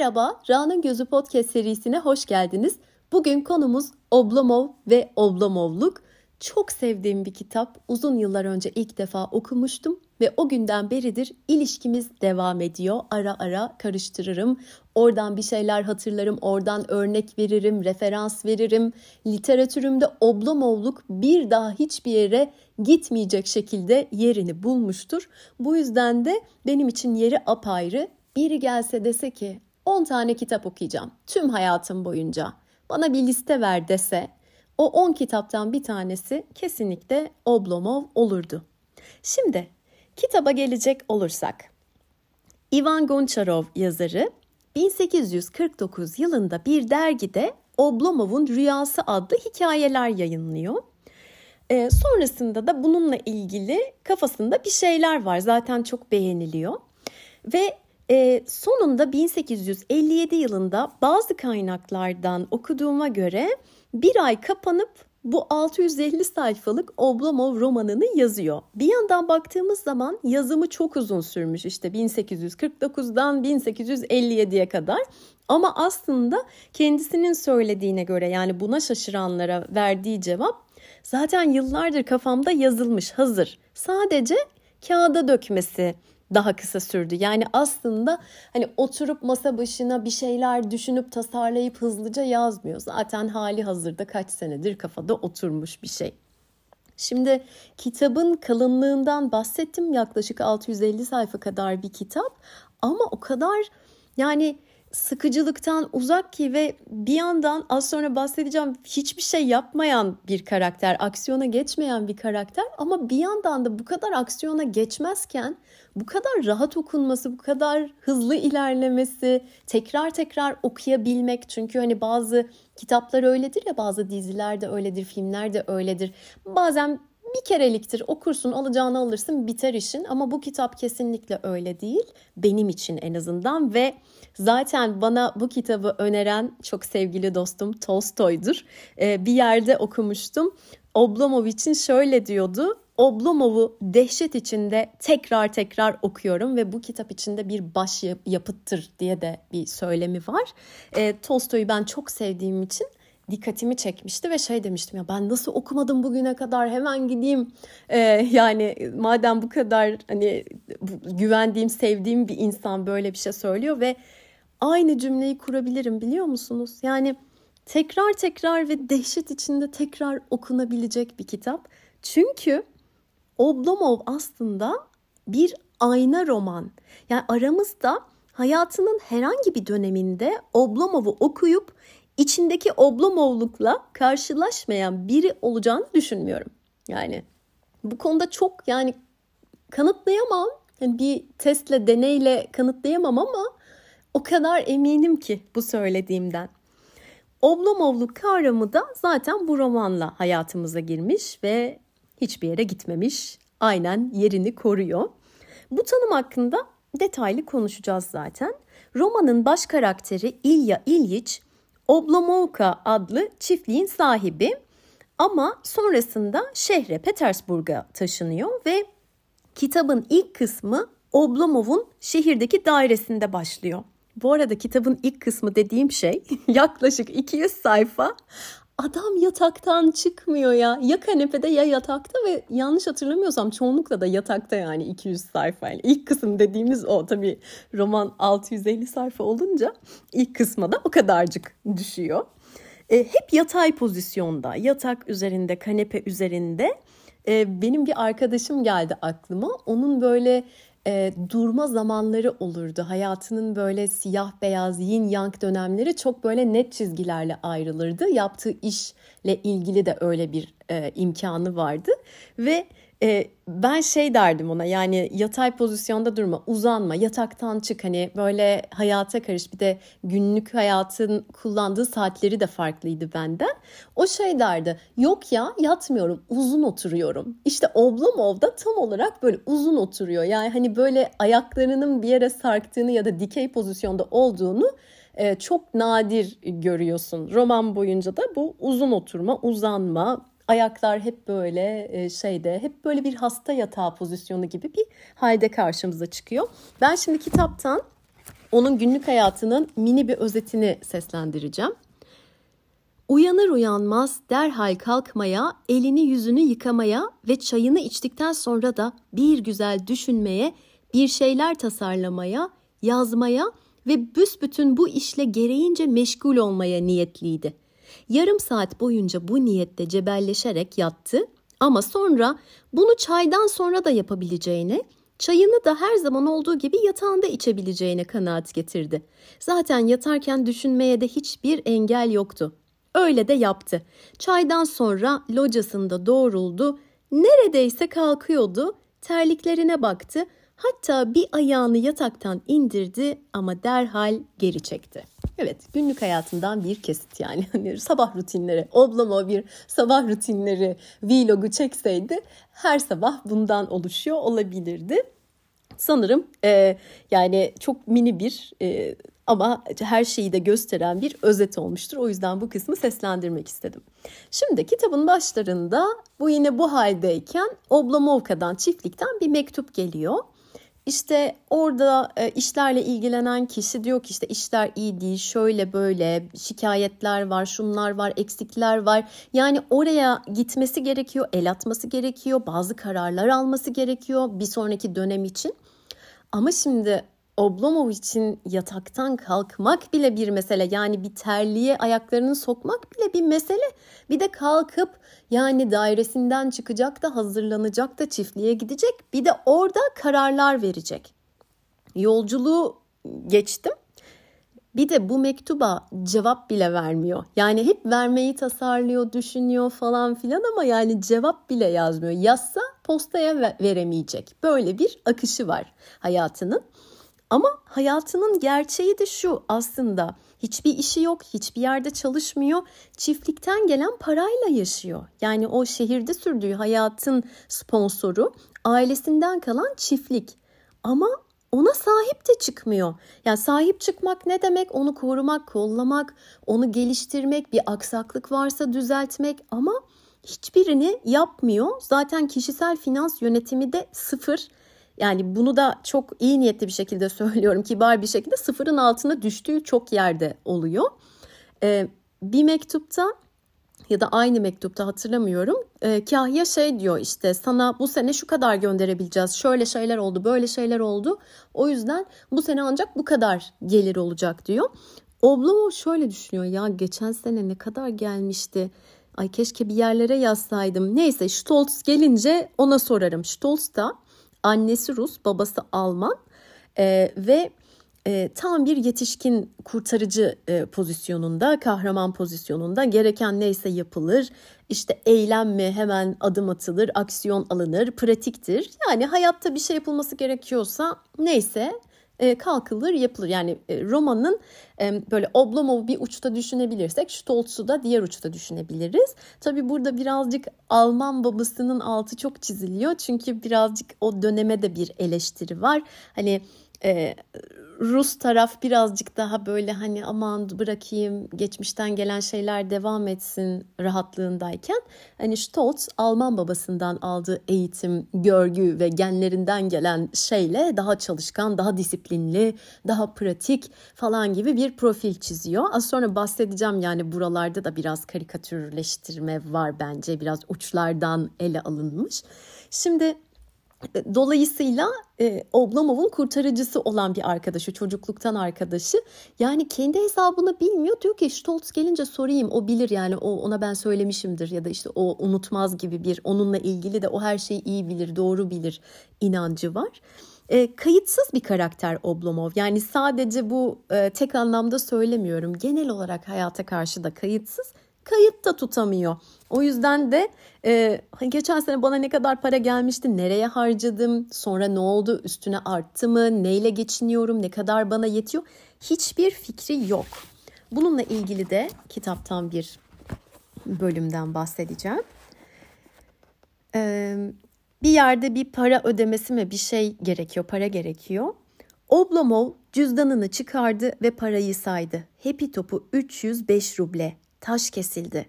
Merhaba, Ra'nın Gözü Podcast serisine hoş geldiniz. Bugün konumuz Oblomov ve Oblomovluk. Çok sevdiğim bir kitap. Uzun yıllar önce ilk defa okumuştum ve o günden beridir ilişkimiz devam ediyor. Ara ara karıştırırım. Oradan bir şeyler hatırlarım, oradan örnek veririm, referans veririm. Literatürümde Oblomovluk bir daha hiçbir yere gitmeyecek şekilde yerini bulmuştur. Bu yüzden de benim için yeri apayrı. Biri gelse dese ki 10 tane kitap okuyacağım tüm hayatım boyunca. Bana bir liste ver dese o 10 kitaptan bir tanesi kesinlikle Oblomov olurdu. Şimdi kitaba gelecek olursak. Ivan Goncharov yazarı 1849 yılında bir dergide Oblomov'un Rüyası adlı hikayeler yayınlıyor. Ee, sonrasında da bununla ilgili kafasında bir şeyler var. Zaten çok beğeniliyor. Ve e, sonunda 1857 yılında bazı kaynaklardan okuduğuma göre bir ay kapanıp bu 650 sayfalık Oblomov romanını yazıyor. Bir yandan baktığımız zaman yazımı çok uzun sürmüş işte 1849'dan 1857'ye kadar. Ama aslında kendisinin söylediğine göre yani buna şaşıranlara verdiği cevap zaten yıllardır kafamda yazılmış hazır. Sadece kağıda dökmesi daha kısa sürdü. Yani aslında hani oturup masa başına bir şeyler düşünüp tasarlayıp hızlıca yazmıyor. Zaten hali hazırda kaç senedir kafada oturmuş bir şey. Şimdi kitabın kalınlığından bahsettim. Yaklaşık 650 sayfa kadar bir kitap. Ama o kadar yani sıkıcılıktan uzak ki ve bir yandan az sonra bahsedeceğim hiçbir şey yapmayan bir karakter, aksiyona geçmeyen bir karakter ama bir yandan da bu kadar aksiyona geçmezken bu kadar rahat okunması, bu kadar hızlı ilerlemesi, tekrar tekrar okuyabilmek çünkü hani bazı kitaplar öyledir ya bazı diziler de öyledir, filmler de öyledir. Bazen bir kereliktir okursun alacağını alırsın biter işin ama bu kitap kesinlikle öyle değil benim için en azından ve zaten bana bu kitabı öneren çok sevgili dostum Tolstoy'dur. Ee, bir yerde okumuştum. Oblomov için şöyle diyordu. Oblomov'u dehşet içinde tekrar tekrar okuyorum ve bu kitap içinde bir baş yapıttır diye de bir söylemi var. E, Tolstoy'u ben çok sevdiğim için dikkatimi çekmişti ve şey demiştim ya ben nasıl okumadım bugüne kadar? Hemen gideyim. Ee, yani madem bu kadar hani güvendiğim sevdiğim bir insan böyle bir şey söylüyor ve aynı cümleyi kurabilirim biliyor musunuz? Yani tekrar tekrar ve dehşet içinde tekrar okunabilecek bir kitap. Çünkü Oblomov aslında bir ayna roman. Yani aramızda hayatının herhangi bir döneminde Oblomov'u okuyup içindeki Oblomovlukla karşılaşmayan biri olacağını düşünmüyorum. Yani bu konuda çok yani kanıtlayamam. Yani bir testle, deneyle kanıtlayamam ama o kadar eminim ki bu söylediğimden. Oblomovluk kavramı da zaten bu romanla hayatımıza girmiş ve hiçbir yere gitmemiş. Aynen yerini koruyor. Bu tanım hakkında detaylı konuşacağız zaten. Romanın baş karakteri İlya İlyiç Oblomovka adlı çiftliğin sahibi ama sonrasında şehre Petersburg'a taşınıyor ve kitabın ilk kısmı Oblomov'un şehirdeki dairesinde başlıyor. Bu arada kitabın ilk kısmı dediğim şey yaklaşık 200 sayfa adam yataktan çıkmıyor ya. Ya kanepede ya yatakta ve yanlış hatırlamıyorsam çoğunlukla da yatakta yani 200 sayfa. Yani ilk kısım dediğimiz o tabii roman 650 sayfa olunca ilk kısma da o kadarcık düşüyor. E, hep yatay pozisyonda, yatak üzerinde, kanepe üzerinde. E, benim bir arkadaşım geldi aklıma. Onun böyle e, durma zamanları olurdu. Hayatının böyle siyah beyaz yin yang dönemleri çok böyle net çizgilerle ayrılırdı. Yaptığı işle ilgili de öyle bir e, imkanı vardı ve e, ben şey derdim ona yani yatay pozisyonda durma, uzanma, yataktan çık hani böyle hayata karış. Bir de günlük hayatın kullandığı saatleri de farklıydı benden. O şey derdi yok ya yatmıyorum uzun oturuyorum. İşte Oblomov da tam olarak böyle uzun oturuyor. Yani hani böyle ayaklarının bir yere sarktığını ya da dikey pozisyonda olduğunu e, çok nadir görüyorsun. Roman boyunca da bu uzun oturma, uzanma, ayaklar hep böyle e, şeyde hep böyle bir hasta yatağı pozisyonu gibi bir halde karşımıza çıkıyor. Ben şimdi kitaptan onun günlük hayatının mini bir özetini seslendireceğim. Uyanır uyanmaz derhal kalkmaya, elini yüzünü yıkamaya ve çayını içtikten sonra da bir güzel düşünmeye, bir şeyler tasarlamaya, yazmaya ve büsbütün bu işle gereğince meşgul olmaya niyetliydi. Yarım saat boyunca bu niyette cebelleşerek yattı ama sonra bunu çaydan sonra da yapabileceğine, çayını da her zaman olduğu gibi yatağında içebileceğine kanaat getirdi. Zaten yatarken düşünmeye de hiçbir engel yoktu. Öyle de yaptı. Çaydan sonra locasında doğruldu. Neredeyse kalkıyordu. Terliklerine baktı. Hatta bir ayağını yataktan indirdi ama derhal geri çekti. Evet günlük hayatından bir kesit yani. Hani sabah rutinleri, oblama bir sabah rutinleri vlogu çekseydi her sabah bundan oluşuyor olabilirdi. Sanırım e, yani çok mini bir e, ama her şeyi de gösteren bir özet olmuştur. O yüzden bu kısmı seslendirmek istedim. Şimdi kitabın başlarında bu yine bu haldeyken Oblomovka'dan çiftlikten bir mektup geliyor. İşte orada e, işlerle ilgilenen kişi diyor ki işte işler iyi değil, şöyle böyle şikayetler var, şunlar var, eksikler var. Yani oraya gitmesi gerekiyor, el atması gerekiyor, bazı kararlar alması gerekiyor bir sonraki dönem için. Ama şimdi Oblomov için yataktan kalkmak bile bir mesele. Yani bir terliğe ayaklarını sokmak bile bir mesele. Bir de kalkıp yani dairesinden çıkacak da hazırlanacak da çiftliğe gidecek. Bir de orada kararlar verecek. Yolculuğu geçtim. Bir de bu mektuba cevap bile vermiyor. Yani hep vermeyi tasarlıyor, düşünüyor falan filan ama yani cevap bile yazmıyor. Yazsa postaya veremeyecek. Böyle bir akışı var hayatının. Ama hayatının gerçeği de şu aslında. Hiçbir işi yok, hiçbir yerde çalışmıyor. Çiftlikten gelen parayla yaşıyor. Yani o şehirde sürdüğü hayatın sponsoru ailesinden kalan çiftlik. Ama ona sahip de çıkmıyor. Yani sahip çıkmak ne demek? Onu korumak, kollamak, onu geliştirmek, bir aksaklık varsa düzeltmek ama hiçbirini yapmıyor. Zaten kişisel finans yönetimi de sıfır. Yani bunu da çok iyi niyetli bir şekilde söylüyorum, kibar bir şekilde sıfırın altına düştüğü çok yerde oluyor. Ee, bir mektupta ya da aynı mektupta hatırlamıyorum. E, kahya şey diyor işte sana bu sene şu kadar gönderebileceğiz. Şöyle şeyler oldu, böyle şeyler oldu. O yüzden bu sene ancak bu kadar gelir olacak diyor. Oblomov şöyle düşünüyor ya geçen sene ne kadar gelmişti. Ay keşke bir yerlere yazsaydım. Neyse Stolz gelince ona sorarım. Stolz da annesi Rus, babası Alman e, ve e, tam bir yetişkin kurtarıcı e, pozisyonunda, kahraman pozisyonunda gereken neyse yapılır. İşte eylem mi hemen adım atılır, aksiyon alınır, pratiktir. Yani hayatta bir şey yapılması gerekiyorsa neyse e, kalkılır yapılır. Yani e, romanın e, böyle Oblomov'u bir uçta düşünebilirsek Stoltz'u da diğer uçta düşünebiliriz. Tabi burada birazcık Alman babasının altı çok çiziliyor. Çünkü birazcık o döneme de bir eleştiri var. Hani e, Rus taraf birazcık daha böyle hani aman bırakayım geçmişten gelen şeyler devam etsin rahatlığındayken hani Stolz Alman babasından aldığı eğitim, görgü ve genlerinden gelen şeyle daha çalışkan, daha disiplinli, daha pratik falan gibi bir profil çiziyor. Az sonra bahsedeceğim yani buralarda da biraz karikatürleştirme var bence biraz uçlardan ele alınmış. Şimdi Dolayısıyla e, Oblomov'un kurtarıcısı olan bir arkadaşı, çocukluktan arkadaşı. Yani kendi hesabını bilmiyor. Diyor ki Stoltz gelince sorayım o bilir yani o ona ben söylemişimdir ya da işte o unutmaz gibi bir onunla ilgili de o her şeyi iyi bilir, doğru bilir inancı var. E, kayıtsız bir karakter Oblomov. Yani sadece bu e, tek anlamda söylemiyorum. Genel olarak hayata karşı da kayıtsız kayıt da tutamıyor. O yüzden de e, geçen sene bana ne kadar para gelmişti, nereye harcadım, sonra ne oldu, üstüne arttı mı, neyle geçiniyorum, ne kadar bana yetiyor hiçbir fikri yok. Bununla ilgili de kitaptan bir bölümden bahsedeceğim. Ee, bir yerde bir para ödemesi mi bir şey gerekiyor, para gerekiyor. Oblomov cüzdanını çıkardı ve parayı saydı. Hepi topu 305 ruble. Taş kesildi.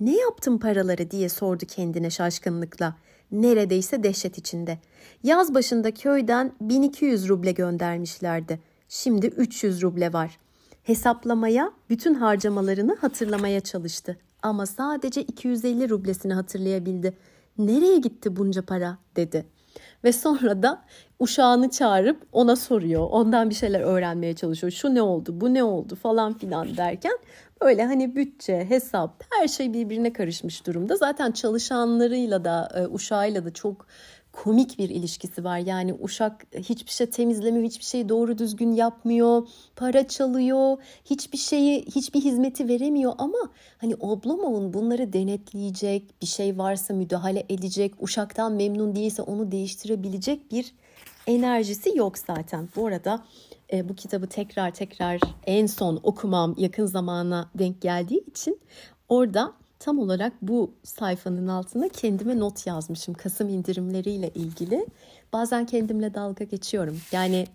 Ne yaptın paraları diye sordu kendine şaşkınlıkla. Neredeyse dehşet içinde. Yaz başında köyden 1200 ruble göndermişlerdi. Şimdi 300 ruble var. Hesaplamaya, bütün harcamalarını hatırlamaya çalıştı. Ama sadece 250 rublesini hatırlayabildi. Nereye gitti bunca para dedi. Ve sonra da uşağını çağırıp ona soruyor. Ondan bir şeyler öğrenmeye çalışıyor. Şu ne oldu, bu ne oldu falan filan derken Öyle hani bütçe, hesap her şey birbirine karışmış durumda. Zaten çalışanlarıyla da e, uşağıyla da çok komik bir ilişkisi var. Yani uşak hiçbir şey temizlemiyor, hiçbir şeyi doğru düzgün yapmıyor, para çalıyor, hiçbir şeyi, hiçbir hizmeti veremiyor ama hani Oblomov'un bunları denetleyecek, bir şey varsa müdahale edecek, uşaktan memnun değilse onu değiştirebilecek bir enerjisi yok zaten. Bu arada e, bu kitabı tekrar tekrar en son okumam yakın zamana denk geldiği için orada tam olarak bu sayfanın altına kendime not yazmışım Kasım indirimleriyle ilgili. Bazen kendimle dalga geçiyorum. Yani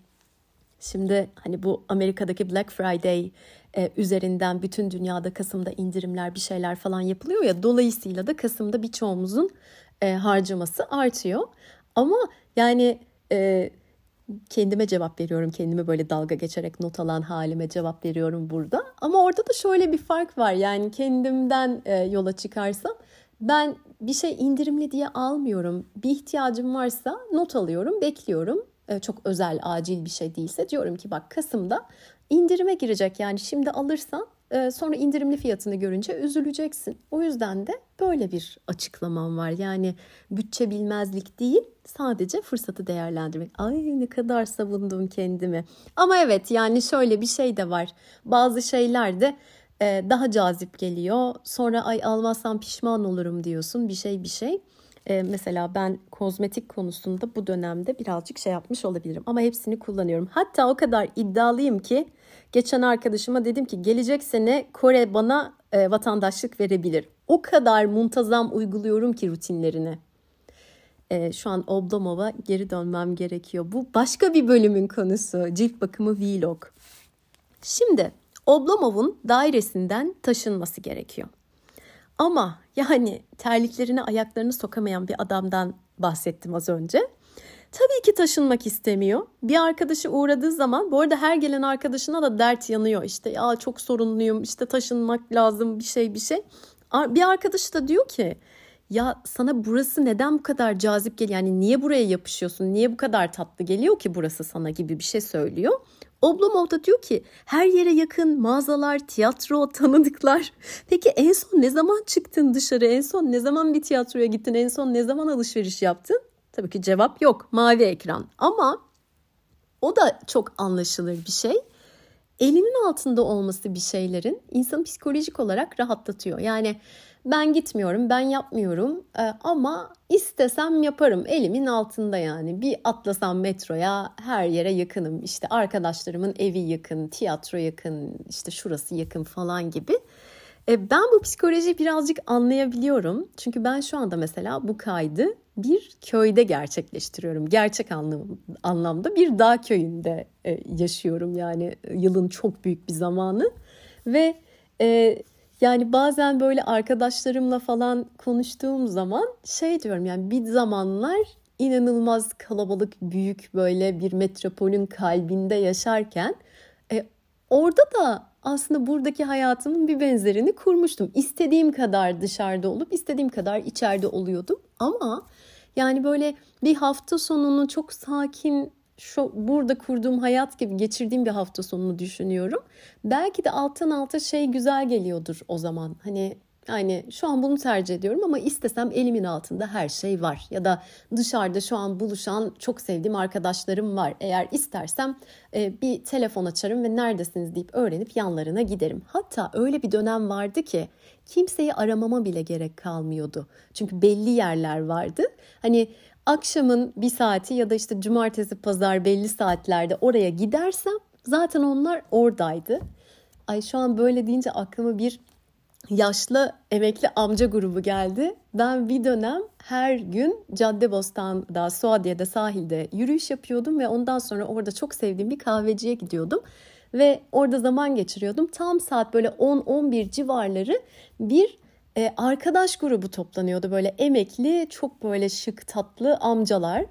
şimdi hani bu Amerika'daki Black Friday e, üzerinden bütün dünyada Kasım'da indirimler bir şeyler falan yapılıyor ya dolayısıyla da Kasım'da birçoğumuzun e, harcaması artıyor. Ama yani e, kendime cevap veriyorum. Kendime böyle dalga geçerek not alan halime cevap veriyorum burada. Ama orada da şöyle bir fark var. Yani kendimden e, yola çıkarsam ben bir şey indirimli diye almıyorum. Bir ihtiyacım varsa not alıyorum, bekliyorum. E, çok özel, acil bir şey değilse diyorum ki bak Kasım'da indirime girecek. Yani şimdi alırsan sonra indirimli fiyatını görünce üzüleceksin. O yüzden de böyle bir açıklamam var. Yani bütçe bilmezlik değil, sadece fırsatı değerlendirmek. Ay ne kadar savundum kendimi. Ama evet yani şöyle bir şey de var. Bazı şeyler de e, daha cazip geliyor. Sonra ay almazsam pişman olurum diyorsun. Bir şey bir şey. E, mesela ben kozmetik konusunda bu dönemde birazcık şey yapmış olabilirim. Ama hepsini kullanıyorum. Hatta o kadar iddialıyım ki geçen arkadaşıma dedim ki gelecek sene Kore bana e, vatandaşlık verebilir. O kadar muntazam uyguluyorum ki rutinlerini. E, şu an Oblomov'a geri dönmem gerekiyor. Bu başka bir bölümün konusu. Cilt bakımı vlog. Şimdi Oblomov'un dairesinden taşınması gerekiyor. Ama yani terliklerine ayaklarını sokamayan bir adamdan bahsettim az önce. Tabii ki taşınmak istemiyor. Bir arkadaşı uğradığı zaman bu arada her gelen arkadaşına da dert yanıyor. İşte ya çok sorunluyum işte taşınmak lazım bir şey bir şey. Bir arkadaşı da diyor ki ya sana burası neden bu kadar cazip geliyor? Yani niye buraya yapışıyorsun? Niye bu kadar tatlı geliyor ki burası sana gibi bir şey söylüyor. Oblomov da diyor ki her yere yakın mağazalar, tiyatro, tanıdıklar. Peki en son ne zaman çıktın dışarı? En son ne zaman bir tiyatroya gittin? En son ne zaman alışveriş yaptın? Tabii ki cevap yok. Mavi ekran. Ama o da çok anlaşılır bir şey. Elinin altında olması bir şeylerin insanı psikolojik olarak rahatlatıyor. Yani ben gitmiyorum, ben yapmıyorum e, ama istesem yaparım. Elimin altında yani. Bir atlasam metroya her yere yakınım. İşte arkadaşlarımın evi yakın, tiyatro yakın, işte şurası yakın falan gibi. E, ben bu psikolojiyi birazcık anlayabiliyorum. Çünkü ben şu anda mesela bu kaydı bir köyde gerçekleştiriyorum. Gerçek anlam, anlamda bir dağ köyünde e, yaşıyorum yani yılın çok büyük bir zamanı. Ve e, yani bazen böyle arkadaşlarımla falan konuştuğum zaman şey diyorum yani bir zamanlar inanılmaz kalabalık büyük böyle bir metropolün kalbinde yaşarken e, orada da aslında buradaki hayatımın bir benzerini kurmuştum. İstediğim kadar dışarıda olup istediğim kadar içeride oluyordum. Ama yani böyle bir hafta sonunu çok sakin şu burada kurduğum hayat gibi geçirdiğim bir hafta sonunu düşünüyorum. Belki de alttan alta şey güzel geliyordur o zaman. Hani yani şu an bunu tercih ediyorum ama istesem elimin altında her şey var. Ya da dışarıda şu an buluşan çok sevdiğim arkadaşlarım var. Eğer istersem e, bir telefon açarım ve neredesiniz deyip öğrenip yanlarına giderim. Hatta öyle bir dönem vardı ki kimseyi aramama bile gerek kalmıyordu. Çünkü belli yerler vardı. Hani akşamın bir saati ya da işte cumartesi pazar belli saatlerde oraya gidersem zaten onlar oradaydı. Ay şu an böyle deyince aklıma bir yaşlı emekli amca grubu geldi. Ben bir dönem her gün Caddebostan'da, Suadiye'de, sahilde yürüyüş yapıyordum ve ondan sonra orada çok sevdiğim bir kahveciye gidiyordum. Ve orada zaman geçiriyordum. Tam saat böyle 10-11 civarları bir e, arkadaş grubu toplanıyordu böyle emekli çok böyle şık tatlı amcalar.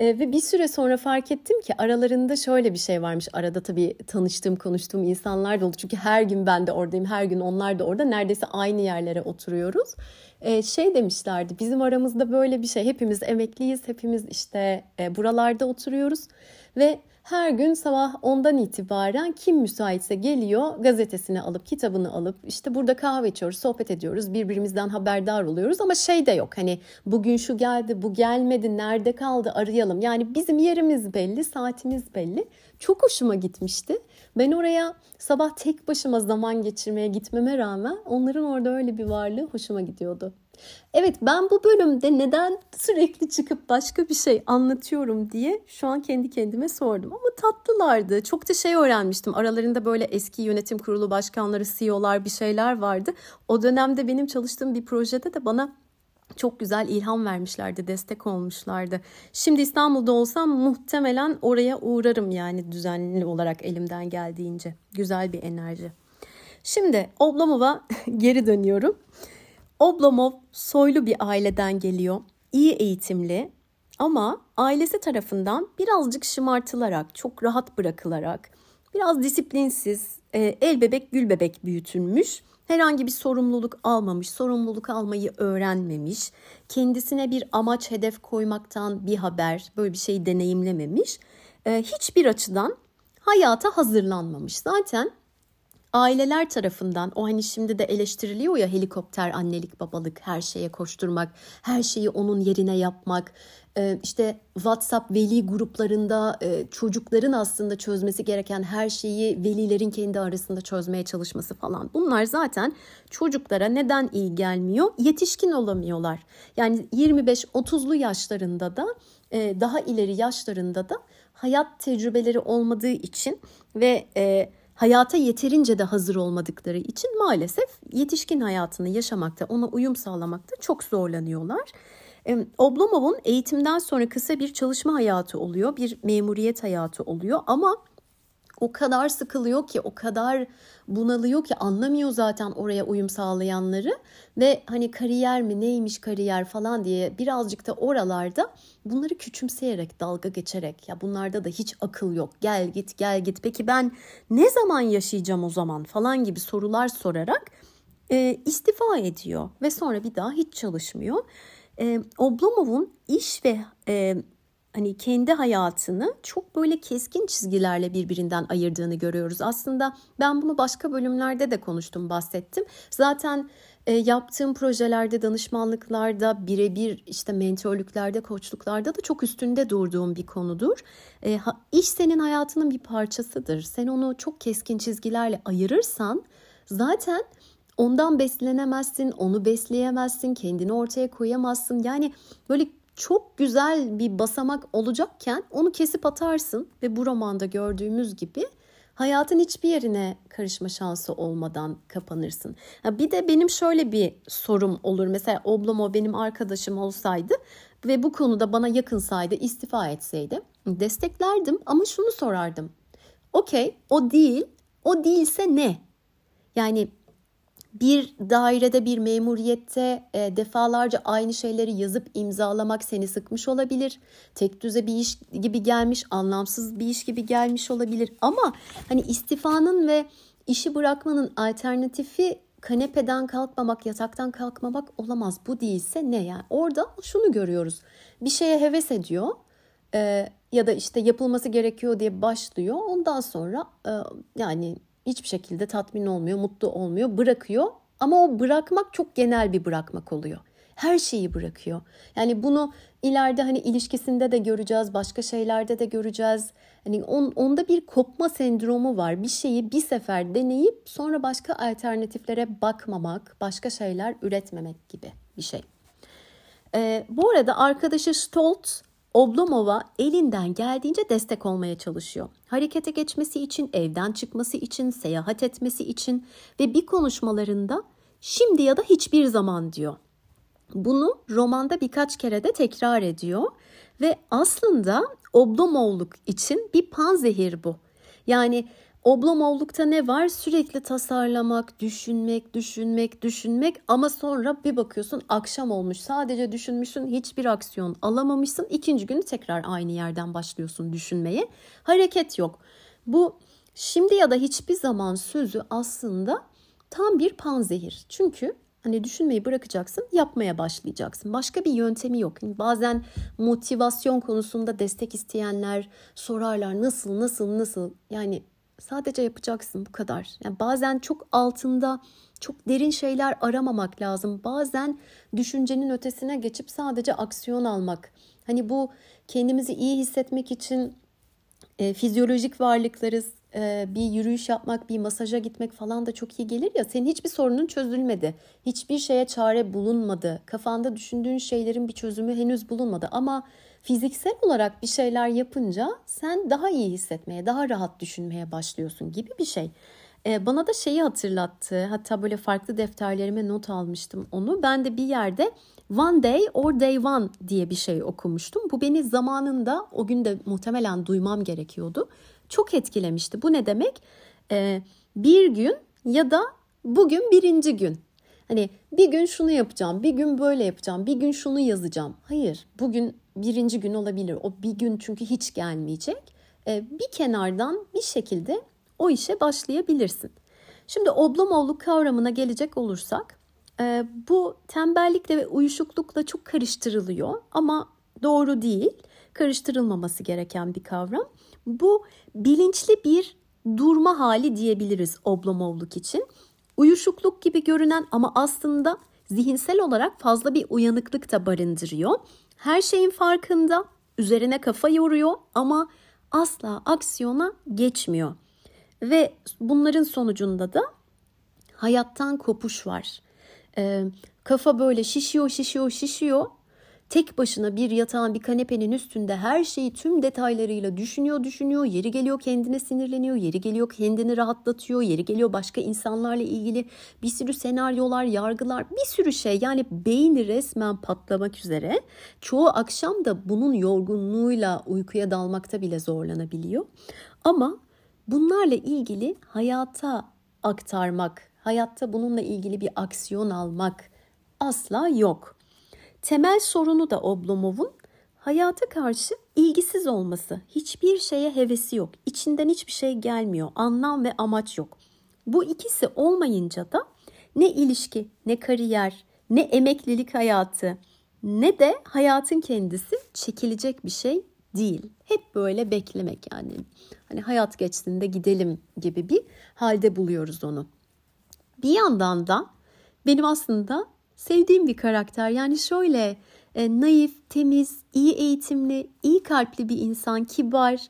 E, ve bir süre sonra fark ettim ki aralarında şöyle bir şey varmış. Arada tabii tanıştığım, konuştuğum insanlar da oldu. Çünkü her gün ben de oradayım, her gün onlar da orada. Neredeyse aynı yerlere oturuyoruz. E, şey demişlerdi, bizim aramızda böyle bir şey. Hepimiz emekliyiz, hepimiz işte e, buralarda oturuyoruz. Ve her gün sabah ondan itibaren kim müsaitse geliyor gazetesini alıp kitabını alıp işte burada kahve içiyoruz sohbet ediyoruz birbirimizden haberdar oluyoruz. Ama şey de yok hani bugün şu geldi bu gelmedi nerede kaldı arayalım. Yani bizim yerimiz belli saatimiz belli. Çok hoşuma gitmişti ben oraya sabah tek başıma zaman geçirmeye gitmeme rağmen onların orada öyle bir varlığı hoşuma gidiyordu. Evet ben bu bölümde neden sürekli çıkıp başka bir şey anlatıyorum diye şu an kendi kendime sordum. Ama tatlılardı. Çok da şey öğrenmiştim. Aralarında böyle eski yönetim kurulu başkanları, CEO'lar bir şeyler vardı. O dönemde benim çalıştığım bir projede de bana çok güzel ilham vermişlerdi, destek olmuşlardı. Şimdi İstanbul'da olsam muhtemelen oraya uğrarım yani düzenli olarak elimden geldiğince. Güzel bir enerji. Şimdi Oblomov'a geri dönüyorum. Oblomov soylu bir aileden geliyor. İyi eğitimli ama ailesi tarafından birazcık şımartılarak, çok rahat bırakılarak, biraz disiplinsiz, e, el bebek gül bebek büyütülmüş. Herhangi bir sorumluluk almamış, sorumluluk almayı öğrenmemiş, kendisine bir amaç hedef koymaktan bir haber, böyle bir şey deneyimlememiş. E, hiçbir açıdan hayata hazırlanmamış. Zaten aileler tarafından o hani şimdi de eleştiriliyor ya helikopter annelik babalık her şeye koşturmak her şeyi onun yerine yapmak. E, işte WhatsApp veli gruplarında e, çocukların aslında çözmesi gereken her şeyi velilerin kendi arasında çözmeye çalışması falan. Bunlar zaten çocuklara neden iyi gelmiyor? Yetişkin olamıyorlar. Yani 25-30'lu yaşlarında da e, daha ileri yaşlarında da hayat tecrübeleri olmadığı için ve hayata yeterince de hazır olmadıkları için maalesef yetişkin hayatını yaşamakta, ona uyum sağlamakta çok zorlanıyorlar. Oblomov'un eğitimden sonra kısa bir çalışma hayatı oluyor, bir memuriyet hayatı oluyor ama o kadar sıkılıyor ki, o kadar bunalıyor ki anlamıyor zaten oraya uyum sağlayanları ve hani kariyer mi neymiş kariyer falan diye birazcık da oralarda bunları küçümseyerek dalga geçerek ya bunlarda da hiç akıl yok gel git gel git peki ben ne zaman yaşayacağım o zaman falan gibi sorular sorarak e, istifa ediyor ve sonra bir daha hiç çalışmıyor. E, Oblomov'un iş ve e, hani kendi hayatını çok böyle keskin çizgilerle birbirinden ayırdığını görüyoruz. Aslında ben bunu başka bölümlerde de konuştum, bahsettim. Zaten e, yaptığım projelerde, danışmanlıklarda, birebir işte mentorluklarda, koçluklarda da çok üstünde durduğum bir konudur. E, ha, iş senin hayatının bir parçasıdır. Sen onu çok keskin çizgilerle ayırırsan zaten ondan beslenemezsin, onu besleyemezsin, kendini ortaya koyamazsın. Yani böyle çok güzel bir basamak olacakken onu kesip atarsın ve bu romanda gördüğümüz gibi hayatın hiçbir yerine karışma şansı olmadan kapanırsın. bir de benim şöyle bir sorum olur. Mesela Oblomo benim arkadaşım olsaydı ve bu konuda bana yakınsaydı, istifa etseydi desteklerdim ama şunu sorardım. Okey, o değil. O değilse ne? Yani bir dairede bir memuriyette e, defalarca aynı şeyleri yazıp imzalamak seni sıkmış olabilir. Tek düze bir iş gibi gelmiş, anlamsız bir iş gibi gelmiş olabilir. Ama hani istifanın ve işi bırakmanın alternatifi kanepeden kalkmamak, yataktan kalkmamak olamaz. Bu değilse ne yani? Orada şunu görüyoruz. Bir şeye heves ediyor e, ya da işte yapılması gerekiyor diye başlıyor. Ondan sonra e, yani hiçbir şekilde tatmin olmuyor, mutlu olmuyor, bırakıyor. Ama o bırakmak çok genel bir bırakmak oluyor. Her şeyi bırakıyor. Yani bunu ileride hani ilişkisinde de göreceğiz, başka şeylerde de göreceğiz. Hani on, onda bir kopma sendromu var. Bir şeyi bir sefer deneyip sonra başka alternatiflere bakmamak, başka şeyler üretmemek gibi bir şey. Ee, bu arada arkadaşı Stoltz Oblomova elinden geldiğince destek olmaya çalışıyor. Harekete geçmesi için, evden çıkması için, seyahat etmesi için ve bir konuşmalarında şimdi ya da hiçbir zaman diyor. Bunu romanda birkaç kere de tekrar ediyor ve aslında Oblomovluk için bir panzehir bu. Yani Oblomovlukta ne var? Sürekli tasarlamak, düşünmek, düşünmek, düşünmek ama sonra bir bakıyorsun akşam olmuş. Sadece düşünmüşsün, hiçbir aksiyon alamamışsın. İkinci günü tekrar aynı yerden başlıyorsun düşünmeye. Hareket yok. Bu şimdi ya da hiçbir zaman sözü aslında tam bir panzehir. Çünkü hani düşünmeyi bırakacaksın, yapmaya başlayacaksın. Başka bir yöntemi yok. Yani bazen motivasyon konusunda destek isteyenler sorarlar nasıl nasıl nasıl yani Sadece yapacaksın bu kadar. Yani bazen çok altında çok derin şeyler aramamak lazım. Bazen düşüncenin ötesine geçip sadece aksiyon almak. Hani bu kendimizi iyi hissetmek için e, fizyolojik varlıklarız. E, bir yürüyüş yapmak, bir masaja gitmek falan da çok iyi gelir ya. Senin hiçbir sorunun çözülmedi. Hiçbir şeye çare bulunmadı. Kafanda düşündüğün şeylerin bir çözümü henüz bulunmadı. Ama fiziksel olarak bir şeyler yapınca sen daha iyi hissetmeye, daha rahat düşünmeye başlıyorsun gibi bir şey. Ee, bana da şeyi hatırlattı. Hatta böyle farklı defterlerime not almıştım onu. Ben de bir yerde One Day or Day One diye bir şey okumuştum. Bu beni zamanında o gün de muhtemelen duymam gerekiyordu. Çok etkilemişti. Bu ne demek? Ee, bir gün ya da bugün birinci gün. Hani bir gün şunu yapacağım, bir gün böyle yapacağım, bir gün şunu yazacağım. Hayır, bugün birinci gün olabilir. O bir gün çünkü hiç gelmeyecek. Ee, bir kenardan bir şekilde o işe başlayabilirsin. Şimdi Oblomovluk kavramına gelecek olursak e, bu tembellikle ve uyuşuklukla çok karıştırılıyor ama doğru değil. Karıştırılmaması gereken bir kavram. Bu bilinçli bir durma hali diyebiliriz Oblomovluk için. Uyuşukluk gibi görünen ama aslında zihinsel olarak fazla bir uyanıklık da barındırıyor. Her şeyin farkında, üzerine kafa yoruyor ama asla aksiyona geçmiyor. Ve bunların sonucunda da hayattan kopuş var. Ee, kafa böyle şişiyor, şişiyor, şişiyor tek başına bir yatağın bir kanepenin üstünde her şeyi tüm detaylarıyla düşünüyor düşünüyor. Yeri geliyor kendine sinirleniyor. Yeri geliyor kendini rahatlatıyor. Yeri geliyor başka insanlarla ilgili bir sürü senaryolar, yargılar bir sürü şey. Yani beyni resmen patlamak üzere. Çoğu akşam da bunun yorgunluğuyla uykuya dalmakta bile zorlanabiliyor. Ama bunlarla ilgili hayata aktarmak, hayatta bununla ilgili bir aksiyon almak asla yok. Temel sorunu da Oblomov'un hayata karşı ilgisiz olması. Hiçbir şeye hevesi yok. İçinden hiçbir şey gelmiyor. Anlam ve amaç yok. Bu ikisi olmayınca da ne ilişki, ne kariyer, ne emeklilik hayatı, ne de hayatın kendisi çekilecek bir şey değil. Hep böyle beklemek yani. Hani hayat geçsin de gidelim gibi bir halde buluyoruz onu. Bir yandan da benim aslında sevdiğim bir karakter. Yani şöyle e, naif, temiz, iyi eğitimli, iyi kalpli bir insan, kibar,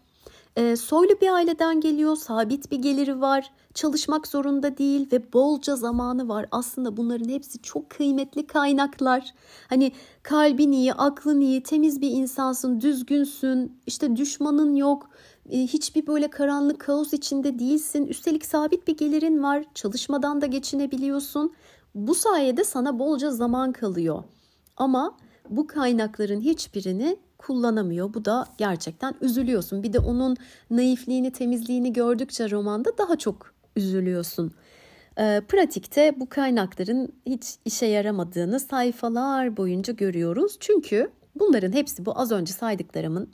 e, soylu bir aileden geliyor, sabit bir geliri var, çalışmak zorunda değil ve bolca zamanı var. Aslında bunların hepsi çok kıymetli kaynaklar. Hani kalbin iyi, aklın iyi, temiz bir insansın, düzgünsün, işte düşmanın yok, e, hiçbir böyle karanlık kaos içinde değilsin. Üstelik sabit bir gelirin var, çalışmadan da geçinebiliyorsun. Bu sayede sana bolca zaman kalıyor. Ama bu kaynakların hiçbirini kullanamıyor. Bu da gerçekten üzülüyorsun. Bir de onun naifliğini, temizliğini gördükçe romanda daha çok üzülüyorsun. E, pratikte bu kaynakların hiç işe yaramadığını sayfalar boyunca görüyoruz. Çünkü bunların hepsi bu az önce saydıklarımın